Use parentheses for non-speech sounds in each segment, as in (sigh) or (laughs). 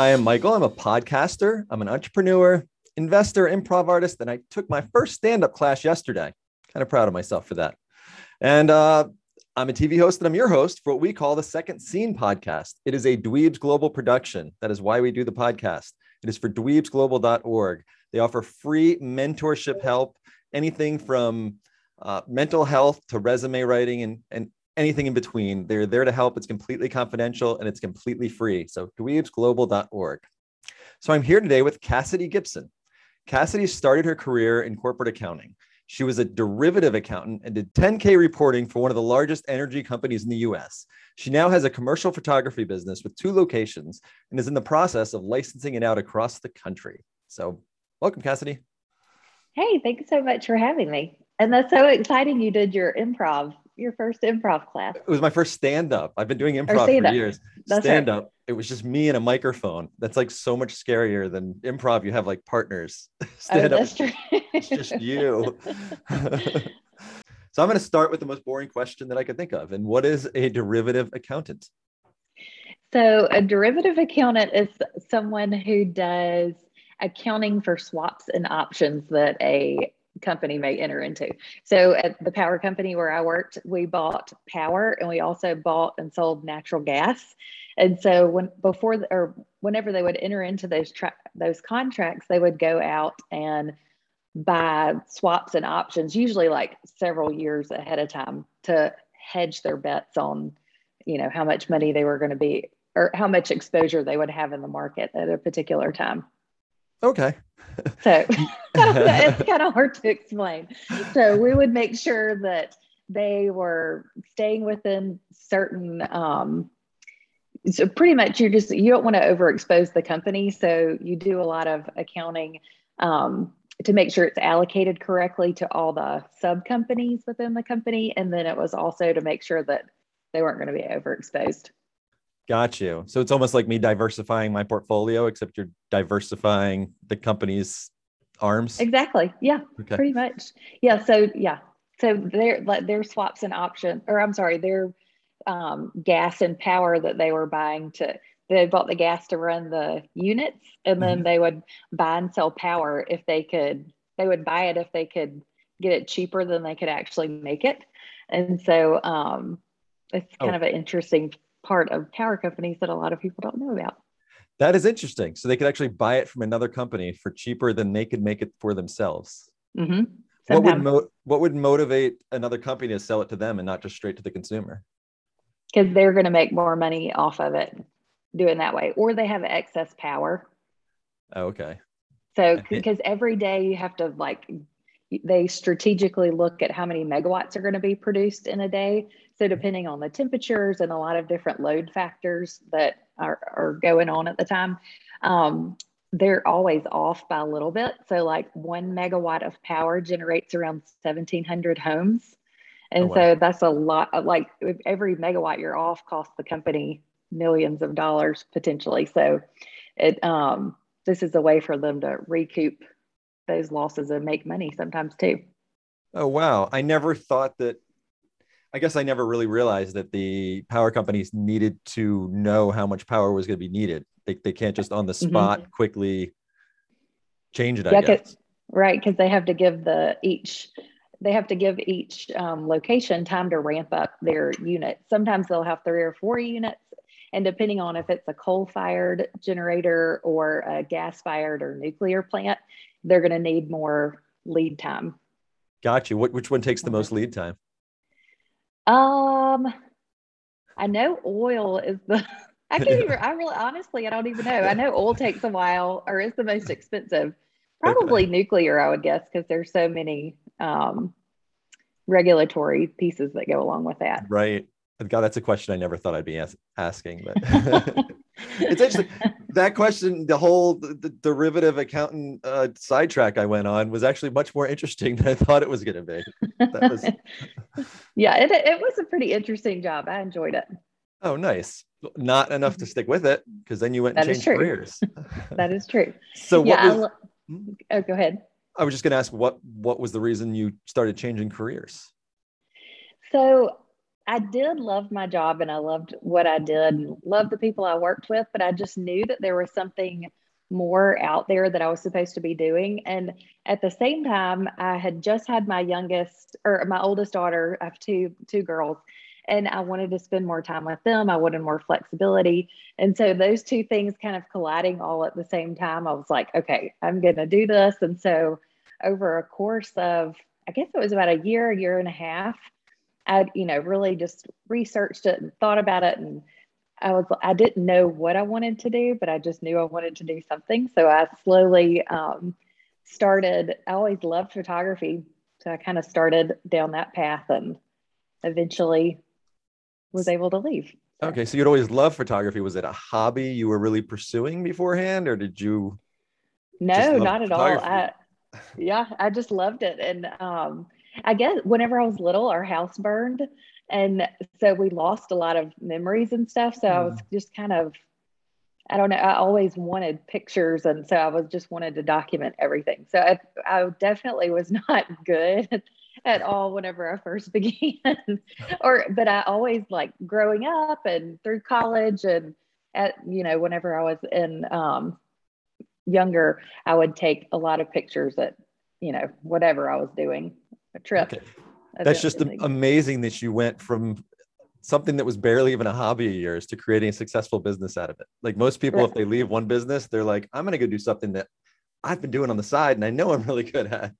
Hi, I'm Michael. I'm a podcaster, I'm an entrepreneur, investor, improv artist, and I took my first stand up class yesterday. Kind of proud of myself for that. And uh, I'm a TV host and I'm your host for what we call the Second Scene podcast. It is a Dweebs Global production. That is why we do the podcast. It is for dweebsglobal.org. They offer free mentorship help, anything from uh, mental health to resume writing and, and anything in between. They're there to help. It's completely confidential and it's completely free. So dweebsglobal.org. So I'm here today with Cassidy Gibson. Cassidy started her career in corporate accounting. She was a derivative accountant and did 10K reporting for one of the largest energy companies in the US. She now has a commercial photography business with two locations and is in the process of licensing it out across the country. So, welcome, Cassidy. Hey, thanks so much for having me. And that's so exciting you did your improv your first improv class? It was my first stand up. I've been doing improv for years. Stand up. It was just me and a microphone. That's like so much scarier than improv. You have like partners. stand (laughs) oh, that's up. True. it's just you. (laughs) (laughs) so I'm going to start with the most boring question that I could think of. And what is a derivative accountant? So a derivative accountant is someone who does accounting for swaps and options that a company may enter into. So at the power company where I worked, we bought power and we also bought and sold natural gas. And so when before the, or whenever they would enter into those tra- those contracts, they would go out and buy swaps and options, usually like several years ahead of time to hedge their bets on, you know, how much money they were going to be or how much exposure they would have in the market at a particular time. Okay. so (laughs) (laughs) it's kind of hard to explain. So we would make sure that they were staying within certain um, so pretty much you're just you don't want to overexpose the company so you do a lot of accounting um, to make sure it's allocated correctly to all the sub companies within the company and then it was also to make sure that they weren't going to be overexposed Got you. So it's almost like me diversifying my portfolio, except you're diversifying the company's arms. Exactly. Yeah. Okay. Pretty much. Yeah. So yeah. So their their swaps and options, or I'm sorry, their um, gas and power that they were buying to they bought the gas to run the units, and then mm-hmm. they would buy and sell power if they could. They would buy it if they could get it cheaper than they could actually make it, and so um, it's kind oh. of an interesting part of power companies that a lot of people don't know about. That is interesting. So they could actually buy it from another company for cheaper than they could make it for themselves. Mm-hmm. What would mo- what would motivate another company to sell it to them and not just straight to the consumer? Because they're going to make more money off of it doing that way, or they have excess power. Oh, okay. So because every day you have to like they strategically look at how many megawatts are going to be produced in a day. So depending on the temperatures and a lot of different load factors that are, are going on at the time, um, they're always off by a little bit. So like one megawatt of power generates around 1700 homes. And oh, wow. so that's a lot like every megawatt you're off costs the company millions of dollars potentially. So it, um, this is a way for them to recoup those losses and make money sometimes too. Oh wow. I never thought that I guess I never really realized that the power companies needed to know how much power was going to be needed. They, they can't just on the mm-hmm. spot mm-hmm. quickly change it. I yeah, guess. Right, because they have to give the each they have to give each um, location time to ramp up their units. Sometimes they'll have three or four units, and depending on if it's a coal-fired generator or a gas-fired or nuclear plant, they're going to need more lead time. Got you. What, which one takes the most lead time? Um, I know oil is the. I can't even. I really, honestly, I don't even know. I know oil takes a while, or is the most expensive. Probably nuclear, I would guess, because there's so many um, regulatory pieces that go along with that. Right. God, that's a question I never thought I'd be as- asking, but (laughs) (laughs) it's actually that question. The whole the, the derivative accountant uh, sidetrack I went on was actually much more interesting (laughs) than I thought it was going to be. That was, yeah, it it was a pretty interesting job. I enjoyed it. Oh, nice. Not enough to stick with it because then you went and that changed careers. that is true. So yeah, what was, lo- hmm? oh, go ahead. I was just going to ask what what was the reason you started changing careers? So I did love my job and I loved what I did and loved the people I worked with, but I just knew that there was something more out there that I was supposed to be doing. And at the same time, I had just had my youngest or my oldest daughter. I have two two girls, and I wanted to spend more time with them. I wanted more flexibility, and so those two things kind of colliding all at the same time. I was like, okay, I'm going to do this. And so over a course of, I guess it was about a year, a year and a half, I you know really just researched it and thought about it and I was I didn't know what I wanted to do, but I just knew I wanted to do something. So I slowly um, started. I always loved photography, so I kind of started down that path and eventually was able to leave. Okay, so you'd always loved photography. Was it a hobby you were really pursuing beforehand, or did you? No, not at all. I, yeah, I just loved it, and um, I guess whenever I was little, our house burned, and so we lost a lot of memories and stuff so mm. i was mm. just kind of i don't know i always wanted pictures and so i was just wanted to document everything so i, I definitely was (laughs) not good at all whenever i first (laughs) began or but i always like growing up and through college and at you know whenever i was in um, younger i would take a lot of pictures at you know whatever i was doing a trip okay that's just amazing that you went from something that was barely even a hobby of yours to creating a successful business out of it. Like most people, right. if they leave one business, they're like, I'm going to go do something that I've been doing on the side and I know I'm really good at.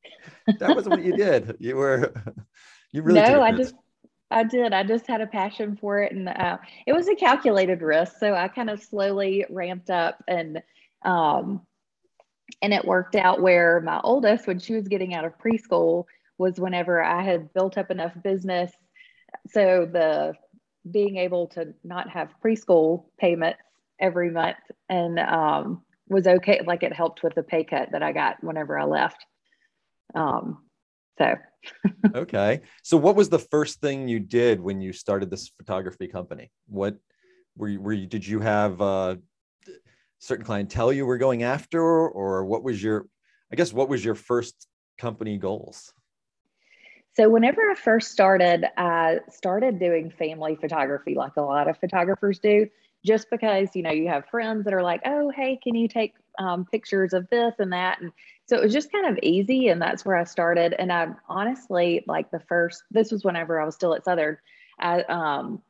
That wasn't what you did. You were, (laughs) you really. No, I just, I did. I just had a passion for it, and uh, it was a calculated risk. So I kind of slowly ramped up, and um, and it worked out where my oldest, when she was getting out of preschool, was whenever I had built up enough business. So the being able to not have preschool payments every month and um, was okay. Like it helped with the pay cut that I got whenever I left. Um, so. (laughs) okay. So what was the first thing you did when you started this photography company? What were you, were you, did you have uh, certain clientele you were going after or what was your, I guess, what was your first company goals? So, whenever I first started, I started doing family photography like a lot of photographers do, just because, you know, you have friends that are like, oh, hey, can you take um, pictures of this and that? And so it was just kind of easy. And that's where I started. And I honestly, like the first, this was whenever I was still at Southern, I um,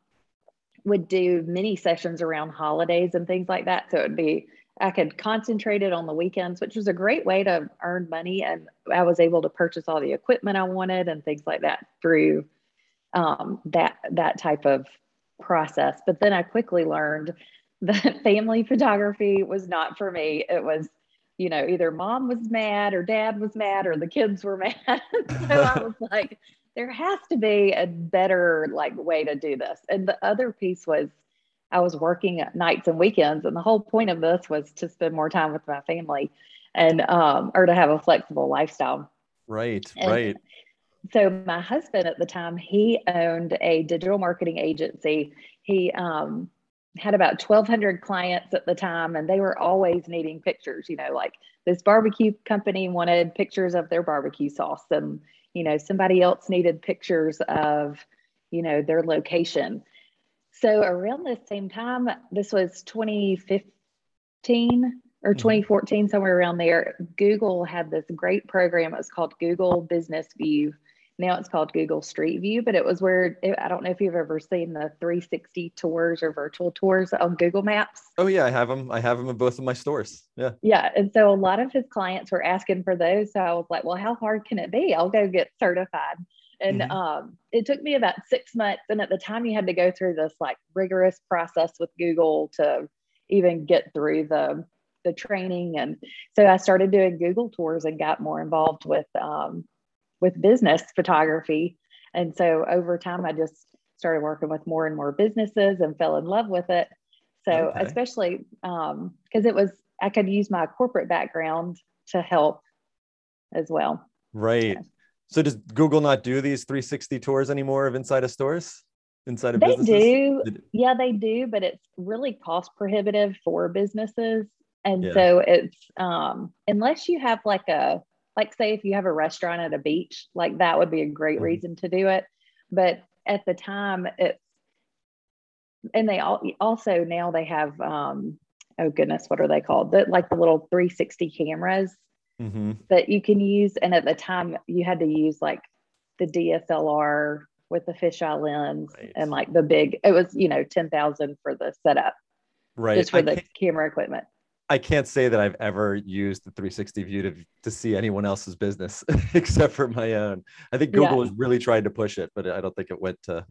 would do mini sessions around holidays and things like that. So it would be, I could concentrate it on the weekends, which was a great way to earn money. And I was able to purchase all the equipment I wanted and things like that through um, that that type of process. But then I quickly learned (laughs) that family photography was not for me. It was, you know, either mom was mad or dad was mad or the kids were (laughs) mad. so I was (laughs) like, there has to be a better like way to do this. And the other piece was I was working nights and weekends, and the whole point of this was to spend more time with my family, and um, or to have a flexible lifestyle. Right, and right. So my husband at the time, he owned a digital marketing agency. He um, had about 1,200 clients at the time, and they were always needing pictures. You know, like this barbecue company wanted pictures of their barbecue sauce, and you know somebody else needed pictures of you know their location so around the same time, this was 2015 or mm-hmm. 2014, somewhere around there, Google had this great program. It was called Google Business View. Now it's called Google Street View, but it was where I don't know if you've ever seen the 360 tours or virtual tours on Google Maps. Oh yeah, I have them. I have them in both of my stores. Yeah. Yeah, and so a lot of his clients were asking for those. So I was like, well, how hard can it be? I'll go get certified. And mm-hmm. um, it took me about six months. And at the time, you had to go through this like rigorous process with Google to even get through the the training. And so I started doing Google tours and got more involved with um, with business photography. And so over time, I just started working with more and more businesses and fell in love with it. So okay. especially because um, it was I could use my corporate background to help as well. Right. So does Google not do these 360 tours anymore of inside of stores? Inside of they businesses? do. Yeah, they do, but it's really cost prohibitive for businesses. And yeah. so it's um unless you have like a like say if you have a restaurant at a beach, like that would be a great mm-hmm. reason to do it. but at the time it's and they all also now they have um oh goodness what are they called the, like the little 360 cameras mm-hmm. that you can use and at the time you had to use like the dslr with the fisheye lens right. and like the big it was you know 10000 for the setup right just for the camera equipment I can't say that I've ever used the 360 view to, to see anyone else's business (laughs) except for my own. I think Google yeah. has really trying to push it, but I don't think it went to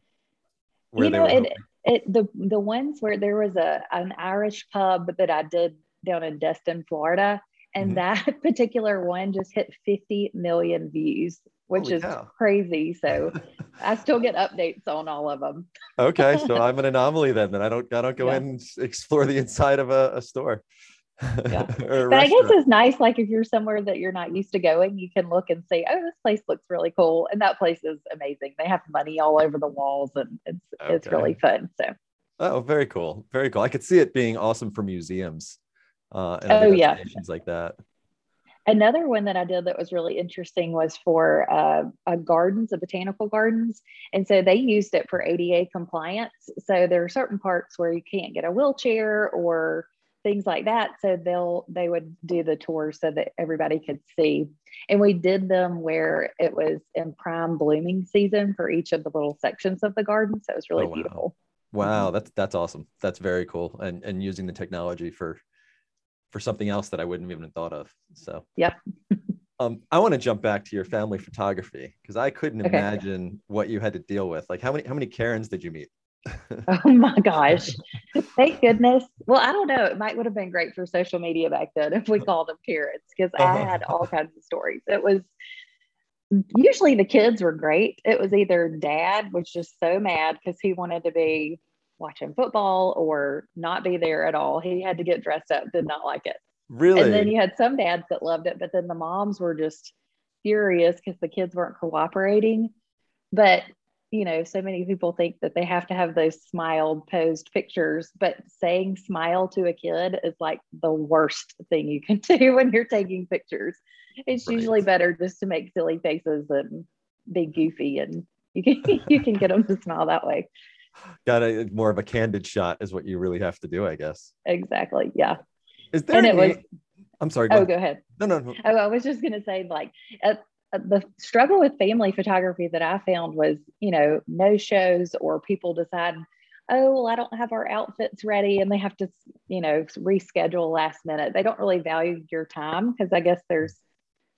where you know, it, it the the ones where there was a an Irish pub that I did down in Destin, Florida, and mm-hmm. that (laughs) particular one just hit 50 million views, which Holy is cow. crazy. So (laughs) I still get updates on all of them. okay, so (laughs) I'm an anomaly then. That I don't I don't go yeah. in and explore the inside of a, a store. Yeah. but I guess it's nice, like if you're somewhere that you're not used to going, you can look and say, "Oh, this place looks really cool," and that place is amazing. They have money all over the walls, and it's okay. it's really fun. So. Oh, very cool, very cool. I could see it being awesome for museums. Uh, oh yeah, like that. Another one that I did that was really interesting was for uh, a gardens, a botanical gardens, and so they used it for ADA compliance. So there are certain parts where you can't get a wheelchair or things like that. So they'll they would do the tour so that everybody could see. And we did them where it was in prime blooming season for each of the little sections of the garden. So it was really oh, wow. beautiful. Wow, mm-hmm. that's that's awesome. That's very cool. And and using the technology for for something else that I wouldn't even have thought of. So yep. (laughs) um, I want to jump back to your family photography because I couldn't okay. imagine what you had to deal with. Like how many how many Karens did you meet? (laughs) oh my gosh. Thank goodness. Well, I don't know. It might would have been great for social media back then if we (laughs) called them parents because I had all kinds of stories. It was usually the kids were great. It was either dad was just so mad because he wanted to be watching football or not be there at all. He had to get dressed up, did not like it. Really? And then you had some dads that loved it, but then the moms were just furious because the kids weren't cooperating. But you know, so many people think that they have to have those smiled posed pictures, but saying smile to a kid is like the worst thing you can (laughs) do when you're taking pictures. It's right. usually better just to make silly faces and be goofy and you can (laughs) you can get them to smile that way. (laughs) Got a uh, more of a candid shot is what you really have to do, I guess. Exactly. Yeah. Is there and any, it was I'm sorry. Go oh, ahead. go ahead. No, no, no. Oh, I was just gonna say, like, the struggle with family photography that I found was, you know, no shows or people decide, oh, well, I don't have our outfits ready and they have to, you know, reschedule last minute. They don't really value your time because I guess there's,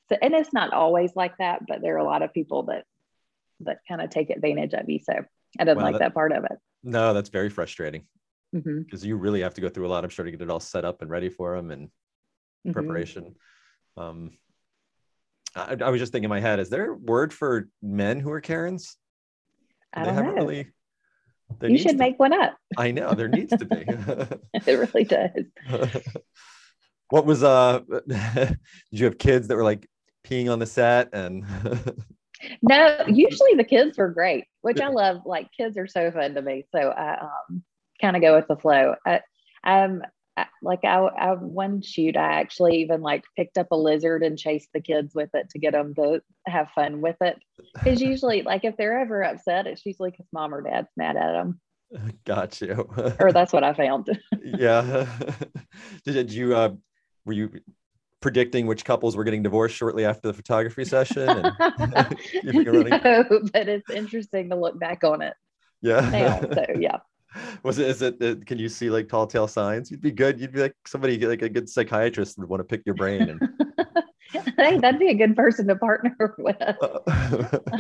so, and it's not always like that, but there are a lot of people that, that kind of take advantage of you. So I didn't like that, that, part of it. No, that's very frustrating because mm-hmm. you really have to go through a lot, I'm sure, to get it all set up and ready for them and mm-hmm. preparation. Um, I, I, was just thinking in my head, is there a word for men who are Karens? I don't know. Really, you should make one up. I know there needs to be. (laughs) (laughs) it really does. (laughs) what was uh? did you have kids that were like peeing on the set and? no, usually the kids were great, which I love. Like kids are so fun to me, so I um, kind of go with the flow. I, I'm like I, I one shoot i actually even like picked up a lizard and chased the kids with it to get them to have fun with it. Because usually like if they're ever upset it's usually because mom or dad's mad at them got you or that's what i found. (laughs) Yeah. (laughs) (laughs) Did you uh were you predicting which couples were getting divorced shortly after the photography session and (laughs) (laughs) no, but it's interesting to look back on it yeah now, so yeah (laughs) was it is it can you see like tall tale signs you'd be good you'd be like somebody like a good psychiatrist would want to pick your brain and I think that'd be a good person to partner with.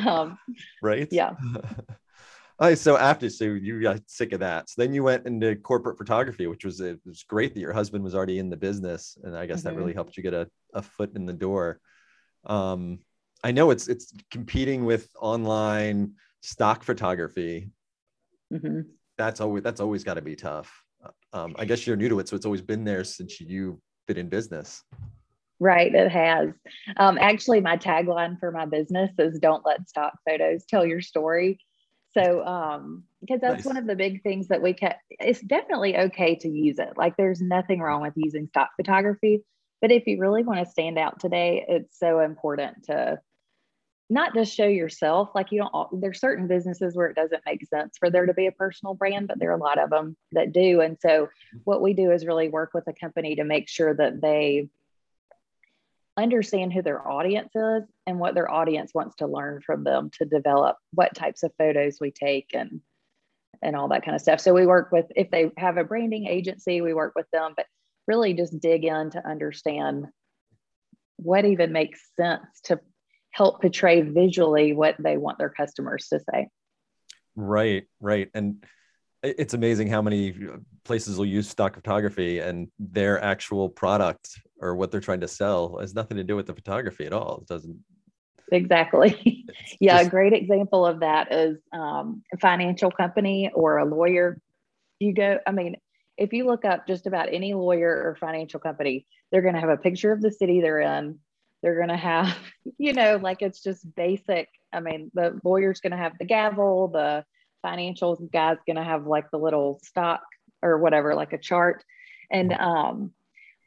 um, right? Yeah. Right. So after, so you got sick of that. So then you went into corporate photography, which was it was great that your husband was already in the business, and I guess mm-hmm. that really mm-hmm. helped you get a, a foot in the door. Um, I know it's it's competing with online stock photography. Mm-hmm that's always that's always got to be tough. Um, I guess you're new to it, so it's always been there since you've been in business. Right, it has. Um, actually, my tagline for my business is "Don't let stock photos tell your story." So, um, because that's nice. one of the big things that we can. It's definitely okay to use it. Like, there's nothing wrong with using stock photography, but if you really want to stand out today, it's so important to not just show yourself like you don't there's certain businesses where it doesn't make sense for there to be a personal brand but there are a lot of them that do and so what we do is really work with a company to make sure that they understand who their audience is and what their audience wants to learn from them to develop what types of photos we take and and all that kind of stuff so we work with if they have a branding agency we work with them but really just dig in to understand what even makes sense to help portray visually what they want their customers to say. Right, right. And it's amazing how many places will use stock photography and their actual product or what they're trying to sell has nothing to do with the photography at all. It doesn't. Exactly. (laughs) yeah, just... a great example of that is um, a financial company or a lawyer. You go, I mean, if you look up just about any lawyer or financial company, they're going to have a picture of the city they're in. They're going to have, (laughs) you know, like it's just basic. I mean, the lawyer's going to have the gavel, the financial guy's going to have like the little stock or whatever, like a chart. And, um,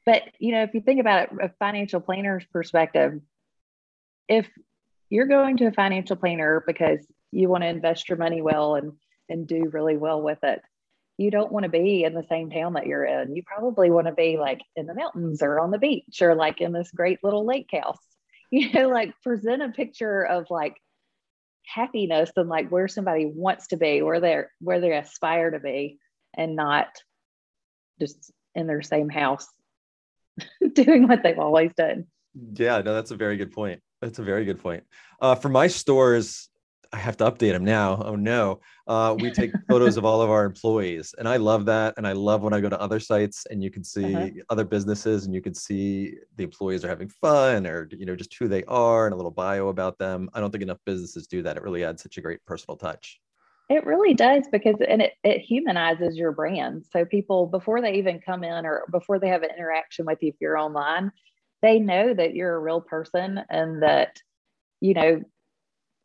but, you know, if you think about it, a financial planner's perspective, if you're going to a financial planner because you want to invest your money well and, and do really well with it, you don't want to be in the same town that you're in. You probably want to be like in the mountains or on the beach or like in this great little lake house. (laughs) You know, like present a picture of like happiness and like where somebody wants to be, where they're where they aspire to be, and not just in their same house (laughs) doing what they've always done. Yeah, no, that's a very good point. That's a very good point. Uh, for my stores, I have to update them now. Oh no. Uh, we take (laughs) photos of all of our employees. And I love that. And I love when I go to other sites and you can see uh-huh. other businesses and you can see the employees are having fun or, you know, just who they are and a little bio about them. I don't think enough businesses do that. It really adds such a great personal touch. It really does because and it, it humanizes your brand. So people before they even come in or before they have an interaction with you if you're online, they know that you're a real person and that you know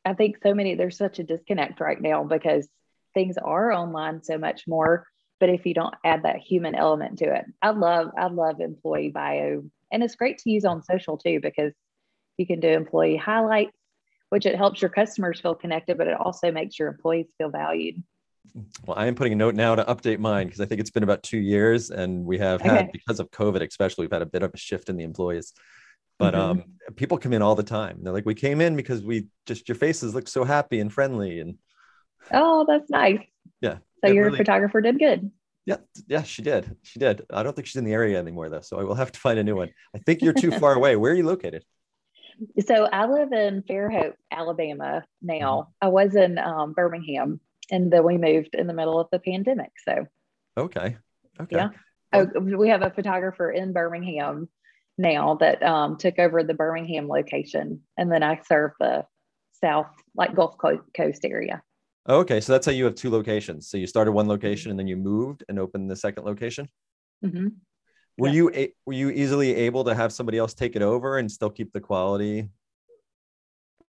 I think so many, there's such a disconnect right now because things are online so much more. But if you don't add that human element to it, I love, I love employee bio. And it's great to use on social too, because you can do employee highlights, which it helps your customers feel connected, but it also makes your employees feel valued. Well, I am putting a note now to update mine because I think it's been about two years and we have had, okay. because of COVID, especially, we've had a bit of a shift in the employees but mm-hmm. um, people come in all the time. They're like, we came in because we just your faces look so happy and friendly, and oh, that's nice. Yeah. So your really, photographer did good. Yeah, yeah, she did. She did. I don't think she's in the area anymore though, so I will have to find a new one. I think you're too (laughs) far away. Where are you located? So I live in Fairhope, Alabama now. Mm-hmm. I was in um, Birmingham, and then we moved in the middle of the pandemic. So okay, okay. Yeah. Oh, we have a photographer in Birmingham now that um, took over the Birmingham location, and then I serve the South, like Gulf Coast area. Okay, so that's how you have two locations. So you started one location and then you moved and opened the second location. Mm-hmm. Were yeah. you a- were you easily able to have somebody else take it over and still keep the quality?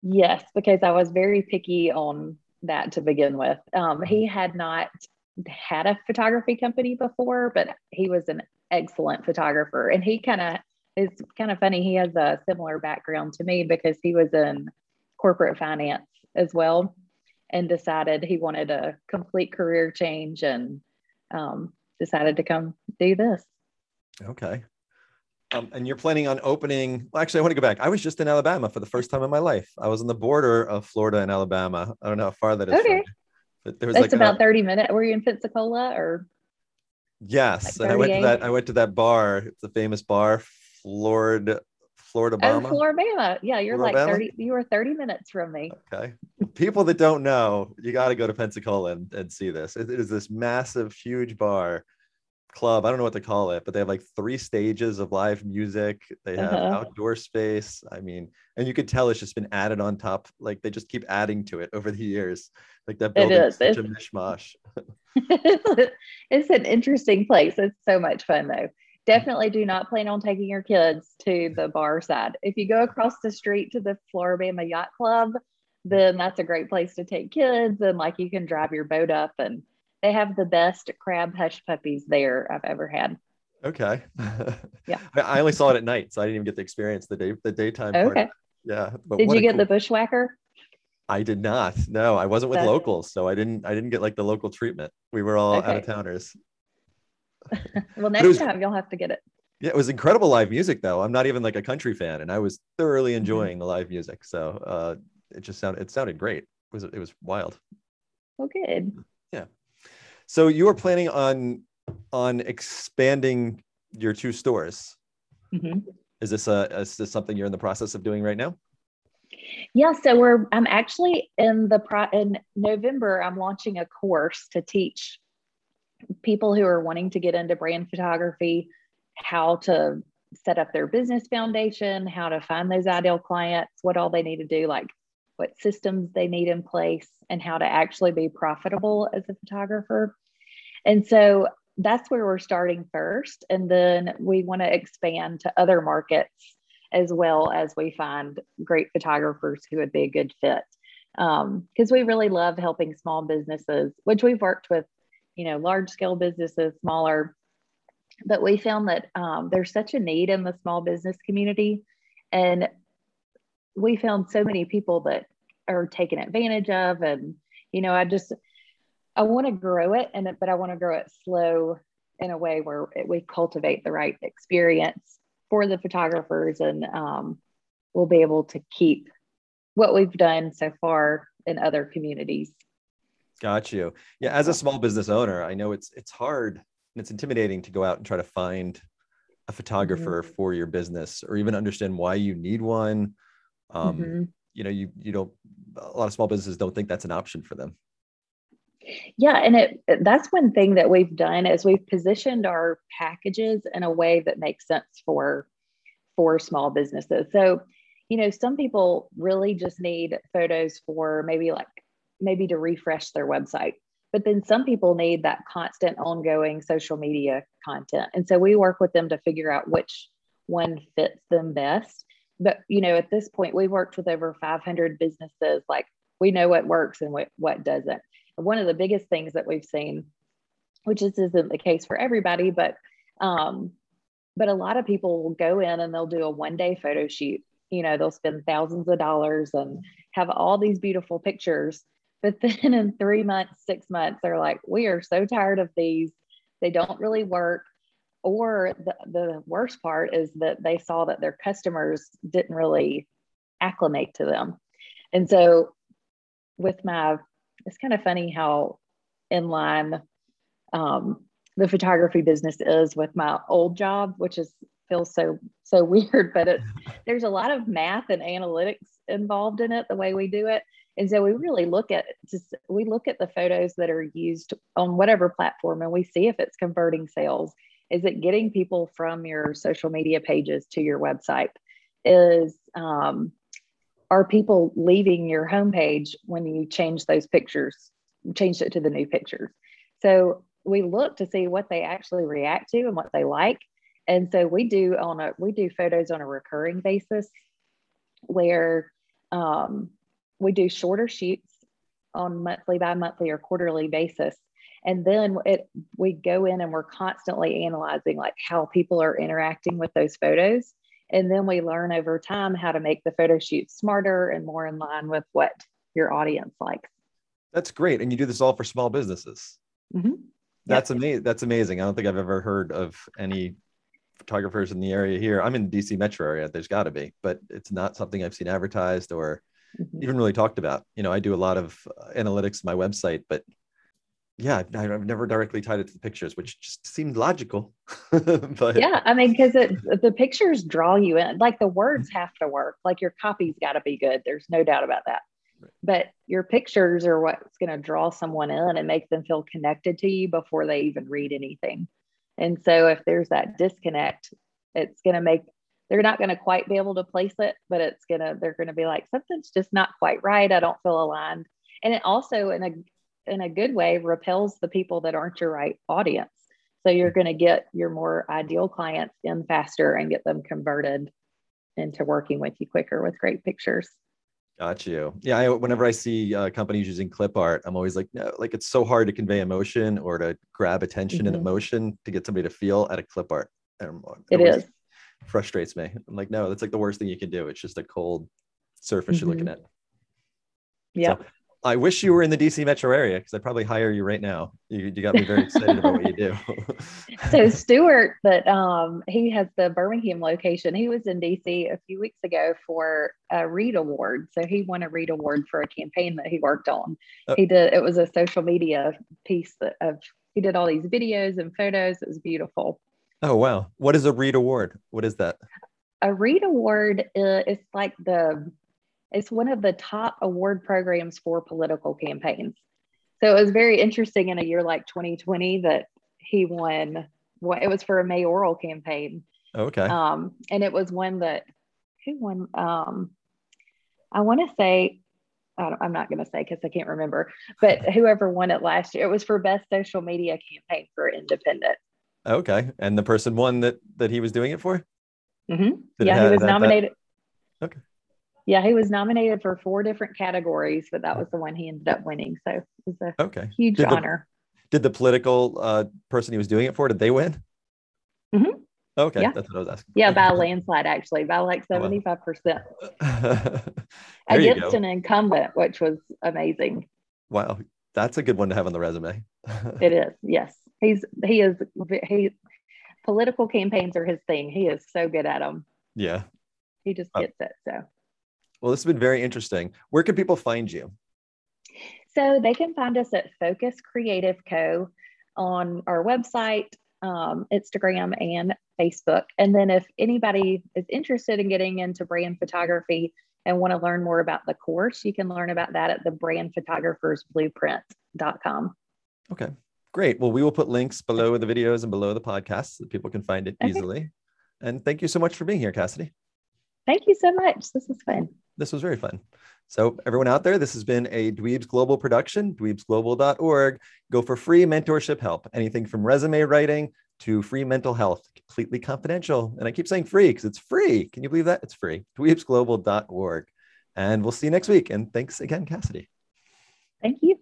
Yes, because I was very picky on that to begin with. Um, he mm-hmm. had not had a photography company before, but he was an excellent photographer, and he kind of it's kind of funny. He has a similar background to me because he was in corporate finance as well and decided he wanted a complete career change and um, decided to come do this. Okay. Um, and you're planning on opening. Well, actually, I want to go back. I was just in Alabama for the first time in my life. I was on the border of Florida and Alabama. I don't know how far that is. Okay. But there was That's like about a, 30 minutes. Were you in Pensacola or? Yes. Like and I went to that, I went to that bar. It's a famous bar, Florida, Florida, Oh, Florida. Yeah, you're Florida like 30, you were 30 minutes from me. Okay. People that don't know, you got to go to Pensacola and, and see this. It, it is this massive, huge bar club. I don't know what to call it, but they have like three stages of live music. They have uh-huh. outdoor space. I mean, and you could tell it's just been added on top. Like they just keep adding to it over the years. Like that building is such it's, a mishmash. (laughs) it's an interesting place. It's so much fun though definitely do not plan on taking your kids to the bar side. If you go across the street to the Flora-Bama Yacht Club, then that's a great place to take kids and like you can drive your boat up and they have the best crab hush puppies there I've ever had. Okay. (laughs) yeah. I only saw it at night, so I didn't even get the experience the day the daytime okay. part. Yeah. Did you get cool... the bushwhacker? I did not. No, I wasn't with That's... locals, so I didn't. I didn't get like the local treatment. We were all okay. out of towners. (laughs) well, next was... time you'll have to get it. Yeah, it was incredible live music though. I'm not even like a country fan, and I was thoroughly mm-hmm. enjoying mm-hmm. the live music. So uh, it just sounded it sounded great. It was it was wild. Oh, good. Yeah. So you are planning on on expanding your two stores. Mm-hmm. Is this a is this something you're in the process of doing right now? Yeah, so we're I'm actually in the pro in November. I'm launching a course to teach people who are wanting to get into brand photography how to set up their business foundation, how to find those ideal clients, what all they need to do, like what systems they need in place, and how to actually be profitable as a photographer. And so that's where we're starting first. And then we want to expand to other markets as well as we find great photographers who would be a good fit. Because um, we really love helping small businesses, which we've worked with, you know, large scale businesses, smaller, but we found that um, there's such a need in the small business community. And we found so many people that are taken advantage of. And, you know, I just, I want to grow it, and but I want to grow it slow in a way where we cultivate the right experience for the photographers, and um, we'll be able to keep what we've done so far in other communities. Got you. Yeah, as a small business owner, I know it's it's hard and it's intimidating to go out and try to find a photographer mm-hmm. for your business or even understand why you need one. Um, mm-hmm. You know, you you don't. A lot of small businesses don't think that's an option for them. Yeah, and it that's one thing that we've done is we've positioned our packages in a way that makes sense for for small businesses. So, you know, some people really just need photos for maybe like maybe to refresh their website. But then some people need that constant ongoing social media content. And so we work with them to figure out which one fits them best. But, you know, at this point, we've worked with over 500 businesses. Like we know what works and what, what doesn't one of the biggest things that we've seen, which this isn't the case for everybody, but um, but a lot of people will go in and they'll do a one day photo shoot. You know, they'll spend thousands of dollars and have all these beautiful pictures. But (laughs) then in three months, six months, they're like, we are so tired of these. They don't really work. Or the, the worst part is that they saw that their customers didn't really acclimate to them. And so with my it's kind of funny how in line um, the photography business is with my old job, which is feels so so (laughs) weird, but it's there's a lot of math and analytics involved in it the way we do it. And so we really look at just we look at the photos that are used on whatever platform and we see if it's converting sales. Is it getting people from your social media pages to your website? Is um, are people leaving your homepage when you change those pictures, changed it to the new pictures? So we look to see what they actually react to and what they like. And so we do on a we do photos on a recurring basis where um, we do shorter shoots on monthly by monthly or quarterly basis and then it we go in and we're constantly analyzing like how people are interacting with those photos and then we learn over time how to make the photo shoot smarter and more in line with what your audience likes. That's great. And you do this all for small businesses. Mm-hmm. That's yep. amazing. That's amazing. I don't think I've ever heard of any photographers in the area here. I'm in the DC metro area. There's got to be, but it's not something I've seen advertised or mm-hmm. even really talked about. You know, I do a lot of uh, analytics my website, but yeah, I've never directly tied it to the pictures, which just seemed logical. (laughs) but yeah, I mean, because the pictures draw you in. Like the words have to work. Like your copy's got to be good. There's no doubt about that. Right. But your pictures are what's going to draw someone in and make them feel connected to you before they even read anything. And so if there's that disconnect, it's going to make they're not going to quite be able to place it, but it's going to they're going to be like something's just not quite right. I don't feel aligned. And it also in a in a good way repels the people that aren't your right audience. So you're going to get your more ideal clients in faster and get them converted into working with you quicker with great pictures. Got you. Yeah. I, whenever I see uh, companies using clip art, I'm always like, no, like it's so hard to convey emotion or to grab attention mm-hmm. and emotion to get somebody to feel at a clip art. It, it is. Frustrates me. I'm like, no, that's like the worst thing you can do. It's just a cold surface you're looking at. Yeah. So, I wish you were in the DC metro area because I'd probably hire you right now. You, you got me very excited about what you do. (laughs) so Stuart, but um, he has the Birmingham location. He was in DC a few weeks ago for a Reed Award. So he won a Reed Award for a campaign that he worked on. Oh. He did. It was a social media piece that of. He did all these videos and photos. It was beautiful. Oh wow! What is a Reed Award? What is that? A Reed Award uh, is like the it's one of the top award programs for political campaigns. So it was very interesting in a year like 2020 that he won. Well, it was for a mayoral campaign, Okay. um, and it was one that who won? Um, I want to say. I'm not going to say because I can't remember, but whoever won it last year, it was for best social media campaign for independent. Okay. And the person won that that he was doing it for? Mm-hmm. Yeah, have he was that- that- nominated. Okay. Yeah, he was nominated for four different categories, but that was the one he ended up winning. So it was a Okay. huge Did the- honor. Did the political uh, person he was doing it for? Did they win? Mm-hmm. Okay, Yeah. that's what I was asking. Yeah, by a (laughs) landslide, actually, by like Oh, 75% (laughs) against an incumbent, which was amazing. Wow, that's a good one to have on the resume. (laughs) It is. Yes. He's, he is, he, political campaigns are his thing. He is so good at them. yeah. He just Oh. gets it. So, Well, this has been very interesting. Where can people find you? so they can find us at Focus Creative Co. on our website, um, Instagram, and Facebook. And then if anybody is interested in getting into brand photography and want to learn more about the course, you can learn about that at the brandphotographersblueprint.com. Okay, great. Well, we will put links below the videos and below the podcast so that people can find it Okay. easily. And thank you so much for being here, Cassidy. Thank you so much. This was fun. This was very fun. So, everyone out there, this has been a Dweebs Global production, dweebsglobal.org. Go for free mentorship help, anything from resume writing to free mental health, completely confidential. And I keep saying free because it's free. Can you believe that? It's free. dweebsglobal.org. And we'll see you next week. And thanks again, Cassidy. Thank you.